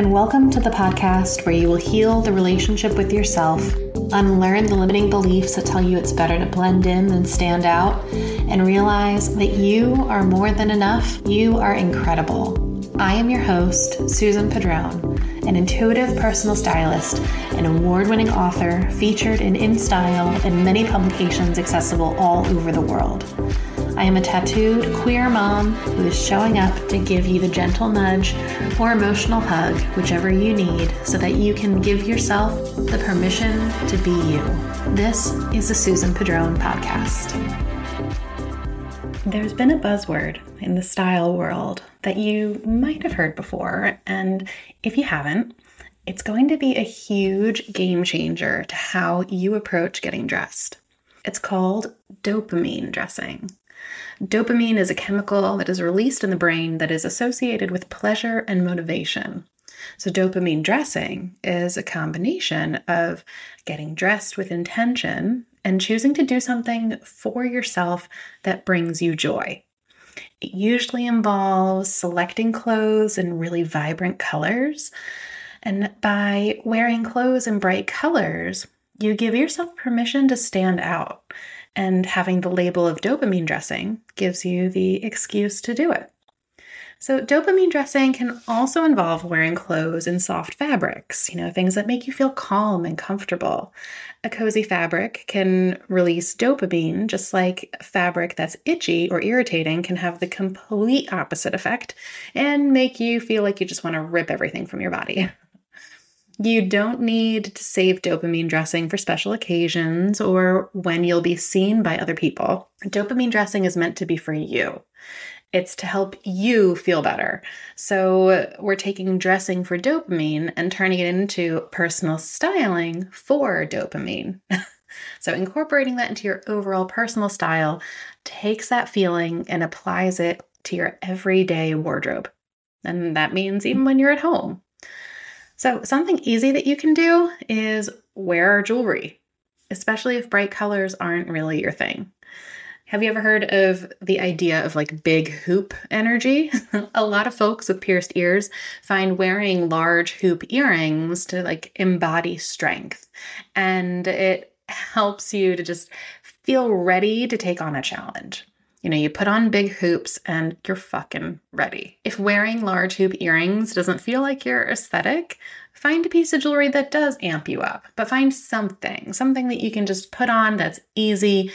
and welcome to the podcast where you will heal the relationship with yourself, unlearn the limiting beliefs that tell you it's better to blend in than stand out, and realize that you are more than enough. You are incredible. I am your host, Susan Padron, an intuitive personal stylist, an award winning author featured in InStyle and many publications accessible all over the world. I am a tattooed queer mom who is showing up to give you the gentle nudge or emotional hug, whichever you need, so that you can give yourself the permission to be you. This is the Susan Padron podcast. There's been a buzzword in the style world that you might have heard before, and if you haven't, it's going to be a huge game changer to how you approach getting dressed. It's called dopamine dressing. Dopamine is a chemical that is released in the brain that is associated with pleasure and motivation. So, dopamine dressing is a combination of getting dressed with intention and choosing to do something for yourself that brings you joy. It usually involves selecting clothes in really vibrant colors. And by wearing clothes in bright colors, you give yourself permission to stand out and having the label of dopamine dressing gives you the excuse to do it. So, dopamine dressing can also involve wearing clothes in soft fabrics, you know, things that make you feel calm and comfortable. A cozy fabric can release dopamine, just like fabric that's itchy or irritating can have the complete opposite effect and make you feel like you just want to rip everything from your body. You don't need to save dopamine dressing for special occasions or when you'll be seen by other people. Dopamine dressing is meant to be for you. It's to help you feel better. So, we're taking dressing for dopamine and turning it into personal styling for dopamine. so, incorporating that into your overall personal style takes that feeling and applies it to your everyday wardrobe. And that means even when you're at home. So, something easy that you can do is wear jewelry, especially if bright colors aren't really your thing. Have you ever heard of the idea of like big hoop energy? a lot of folks with pierced ears find wearing large hoop earrings to like embody strength, and it helps you to just feel ready to take on a challenge. You know, you put on big hoops and you're fucking ready. If wearing large hoop earrings doesn't feel like your aesthetic, find a piece of jewelry that does amp you up, but find something, something that you can just put on that's easy,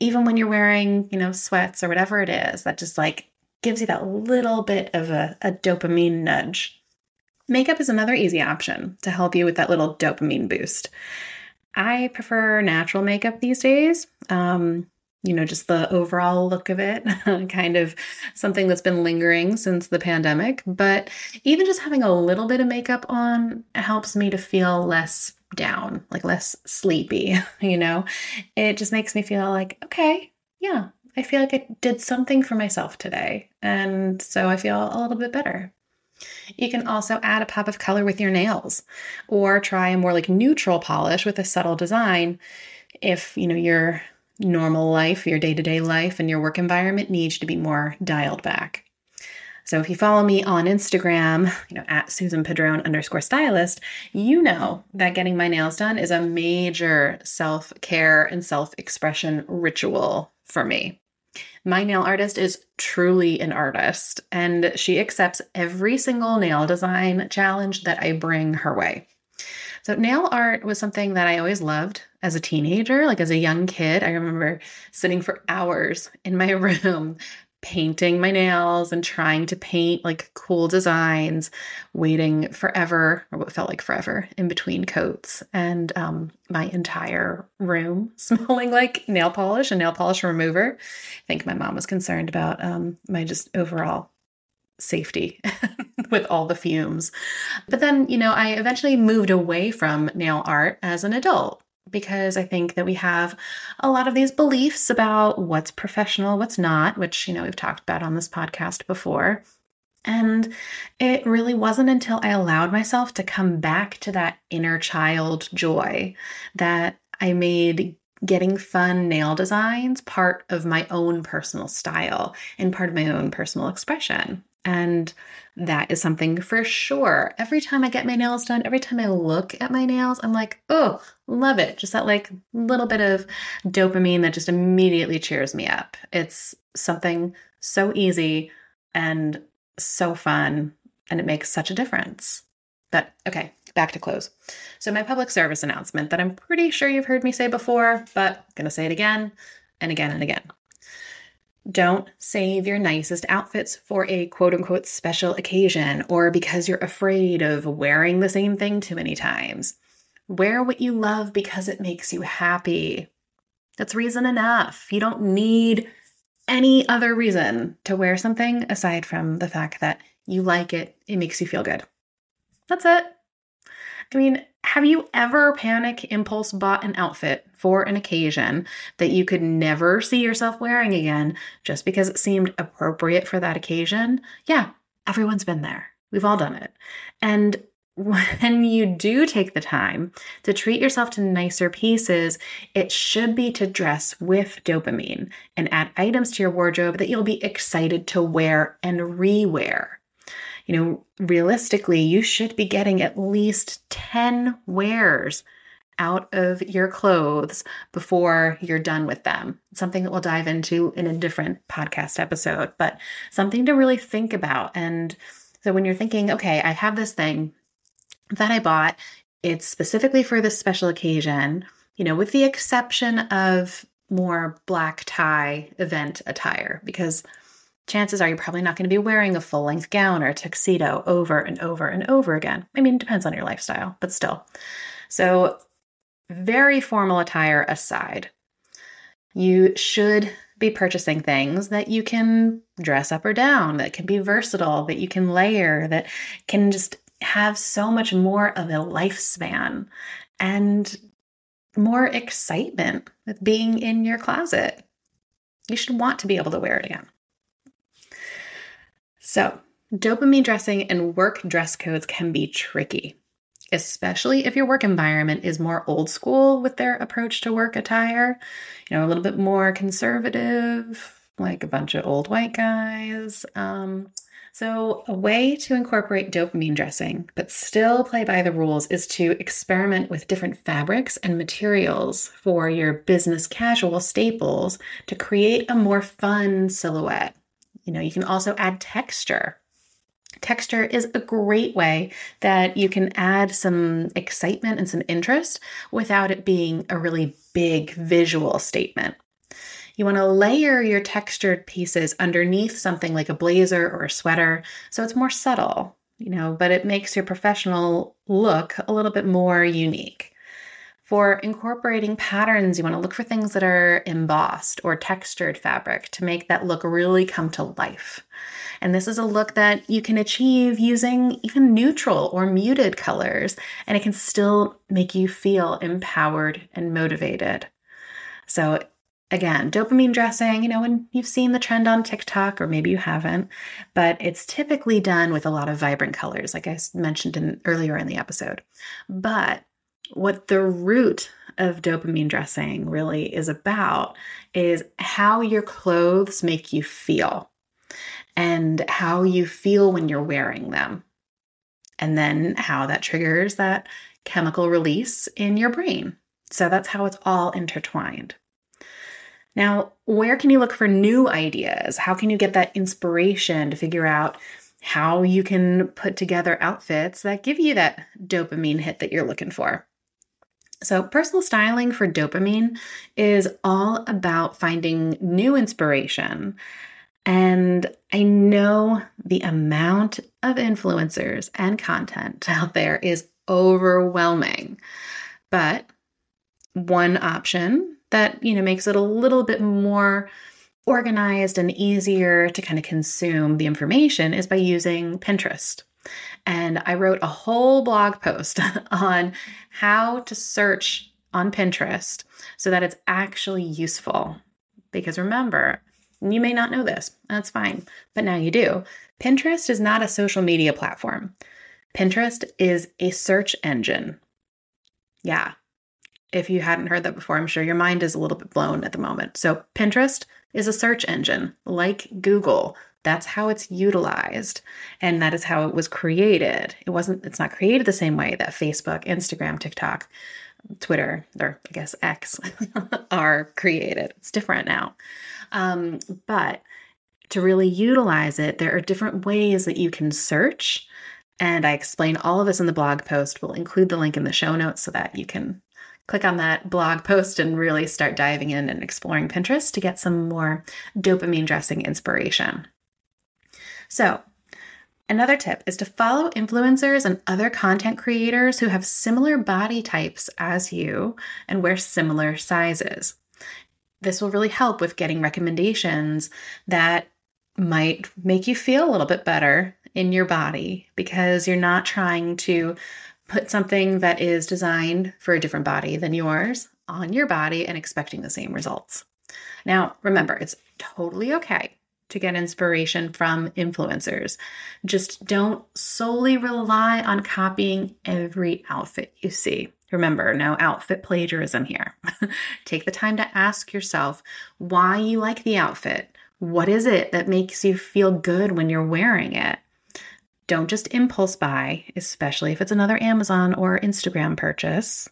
even when you're wearing, you know, sweats or whatever it is, that just like gives you that little bit of a, a dopamine nudge. Makeup is another easy option to help you with that little dopamine boost. I prefer natural makeup these days. Um, you know, just the overall look of it, kind of something that's been lingering since the pandemic. But even just having a little bit of makeup on helps me to feel less down, like less sleepy, you know? It just makes me feel like, okay, yeah, I feel like I did something for myself today. And so I feel a little bit better. You can also add a pop of color with your nails or try a more like neutral polish with a subtle design if, you know, you're normal life, your day to day life, and your work environment needs to be more dialed back. So if you follow me on Instagram, you know, at Susan Padron underscore stylist, you know that getting my nails done is a major self care and self expression ritual for me. My nail artist is truly an artist, and she accepts every single nail design challenge that I bring her way. So, nail art was something that I always loved as a teenager. Like as a young kid, I remember sitting for hours in my room painting my nails and trying to paint like cool designs, waiting forever, or what felt like forever, in between coats, and um, my entire room smelling like nail polish and nail polish remover. I think my mom was concerned about um, my just overall safety with all the fumes. But then, you know, I eventually moved away from nail art as an adult because I think that we have a lot of these beliefs about what's professional, what's not, which, you know, we've talked about on this podcast before. And it really wasn't until I allowed myself to come back to that inner child joy that I made getting fun nail designs part of my own personal style and part of my own personal expression. And that is something for sure. Every time I get my nails done, every time I look at my nails, I'm like, oh, love it. Just that like little bit of dopamine that just immediately cheers me up. It's something so easy and so fun, and it makes such a difference. But okay, back to clothes. So, my public service announcement that I'm pretty sure you've heard me say before, but I'm to say it again and again and again. Don't save your nicest outfits for a quote unquote special occasion or because you're afraid of wearing the same thing too many times. Wear what you love because it makes you happy. That's reason enough. You don't need any other reason to wear something aside from the fact that you like it, it makes you feel good. That's it. I mean, have you ever panic impulse bought an outfit for an occasion that you could never see yourself wearing again just because it seemed appropriate for that occasion? Yeah, everyone's been there. We've all done it. And when you do take the time to treat yourself to nicer pieces, it should be to dress with dopamine and add items to your wardrobe that you'll be excited to wear and rewear you know, realistically, you should be getting at least 10 wears out of your clothes before you're done with them. Something that we'll dive into in a different podcast episode, but something to really think about. And so when you're thinking, okay, I have this thing that I bought, it's specifically for this special occasion, you know, with the exception of more black tie event attire, because chances are you're probably not going to be wearing a full length gown or a tuxedo over and over and over again. I mean, it depends on your lifestyle, but still. So, very formal attire aside, you should be purchasing things that you can dress up or down, that can be versatile, that you can layer, that can just have so much more of a lifespan and more excitement with being in your closet. You should want to be able to wear it again. So, dopamine dressing and work dress codes can be tricky, especially if your work environment is more old school with their approach to work attire, you know, a little bit more conservative, like a bunch of old white guys. Um, so, a way to incorporate dopamine dressing but still play by the rules is to experiment with different fabrics and materials for your business casual staples to create a more fun silhouette. You know, you can also add texture. Texture is a great way that you can add some excitement and some interest without it being a really big visual statement. You want to layer your textured pieces underneath something like a blazer or a sweater so it's more subtle, you know, but it makes your professional look a little bit more unique. For incorporating patterns, you want to look for things that are embossed or textured fabric to make that look really come to life. And this is a look that you can achieve using even neutral or muted colors, and it can still make you feel empowered and motivated. So, again, dopamine dressing, you know, when you've seen the trend on TikTok, or maybe you haven't, but it's typically done with a lot of vibrant colors, like I mentioned in, earlier in the episode. But what the root of dopamine dressing really is about is how your clothes make you feel and how you feel when you're wearing them. And then how that triggers that chemical release in your brain. So that's how it's all intertwined. Now, where can you look for new ideas? How can you get that inspiration to figure out how you can put together outfits that give you that dopamine hit that you're looking for? So, personal styling for dopamine is all about finding new inspiration. And I know the amount of influencers and content out there is overwhelming. But one option that, you know, makes it a little bit more organized and easier to kind of consume the information is by using Pinterest. And I wrote a whole blog post on how to search on Pinterest so that it's actually useful. Because remember, you may not know this, that's fine, but now you do. Pinterest is not a social media platform. Pinterest is a search engine. Yeah. If you hadn't heard that before, I'm sure your mind is a little bit blown at the moment. So, Pinterest is a search engine like Google That's how it's utilized. And that is how it was created. It wasn't, it's not created the same way that Facebook, Instagram, TikTok, Twitter, or I guess X are created. It's different now. Um, but to really utilize it, there are different ways that you can search. And I explain all of this in the blog post. We'll include the link in the show notes so that you can click on that blog post and really start diving in and exploring Pinterest to get some more dopamine dressing inspiration. So, another tip is to follow influencers and other content creators who have similar body types as you and wear similar sizes. This will really help with getting recommendations that might make you feel a little bit better in your body because you're not trying to put something that is designed for a different body than yours on your body and expecting the same results. Now, remember, it's totally okay to get inspiration from influencers. Just don't solely rely on copying every outfit you see. Remember, no outfit plagiarism here. Take the time to ask yourself why you like the outfit. What is it that makes you feel good when you're wearing it? Don't just impulse buy, especially if it's another Amazon or Instagram purchase.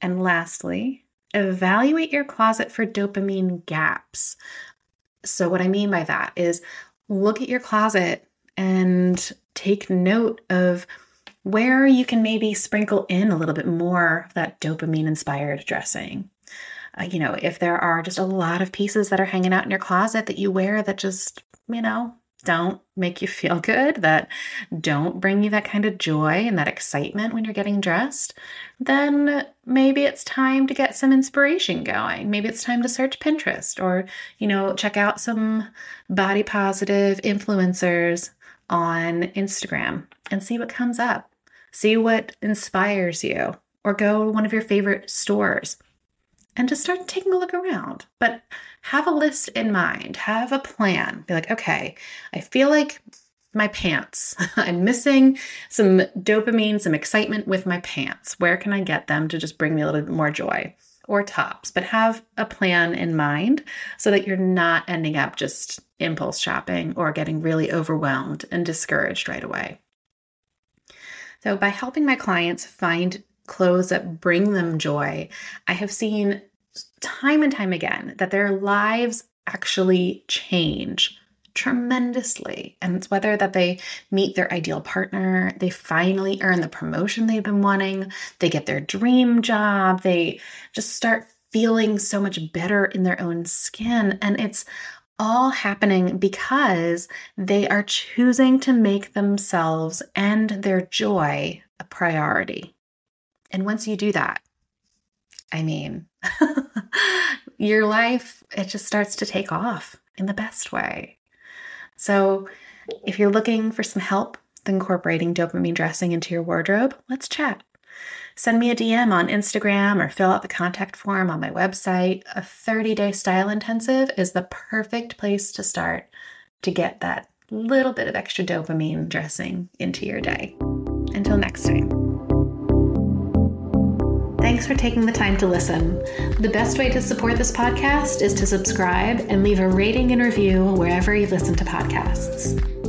And lastly, evaluate your closet for dopamine gaps. So, what I mean by that is look at your closet and take note of where you can maybe sprinkle in a little bit more of that dopamine inspired dressing. Uh, you know, if there are just a lot of pieces that are hanging out in your closet that you wear that just, you know, don't make you feel good, that don't bring you that kind of joy and that excitement when you're getting dressed, then maybe it's time to get some inspiration going. Maybe it's time to search Pinterest or, you know, check out some body positive influencers on Instagram and see what comes up. See what inspires you or go to one of your favorite stores and just start taking a look around. But have a list in mind, have a plan. Be like, okay, I feel like my pants. I'm missing some dopamine, some excitement with my pants. Where can I get them to just bring me a little bit more joy? Or tops, but have a plan in mind so that you're not ending up just impulse shopping or getting really overwhelmed and discouraged right away. So, by helping my clients find clothes that bring them joy, I have seen time and time again that their lives actually change tremendously. And it's whether that they meet their ideal partner, they finally earn the promotion they've been wanting, they get their dream job, they just start feeling so much better in their own skin. And it's all happening because they are choosing to make themselves and their joy a priority. And once you do that, I mean, your life, it just starts to take off in the best way. So, if you're looking for some help with incorporating dopamine dressing into your wardrobe, let's chat. Send me a DM on Instagram or fill out the contact form on my website. A 30 day style intensive is the perfect place to start to get that little bit of extra dopamine dressing into your day. Until next time. Thanks for taking the time to listen. The best way to support this podcast is to subscribe and leave a rating and review wherever you listen to podcasts.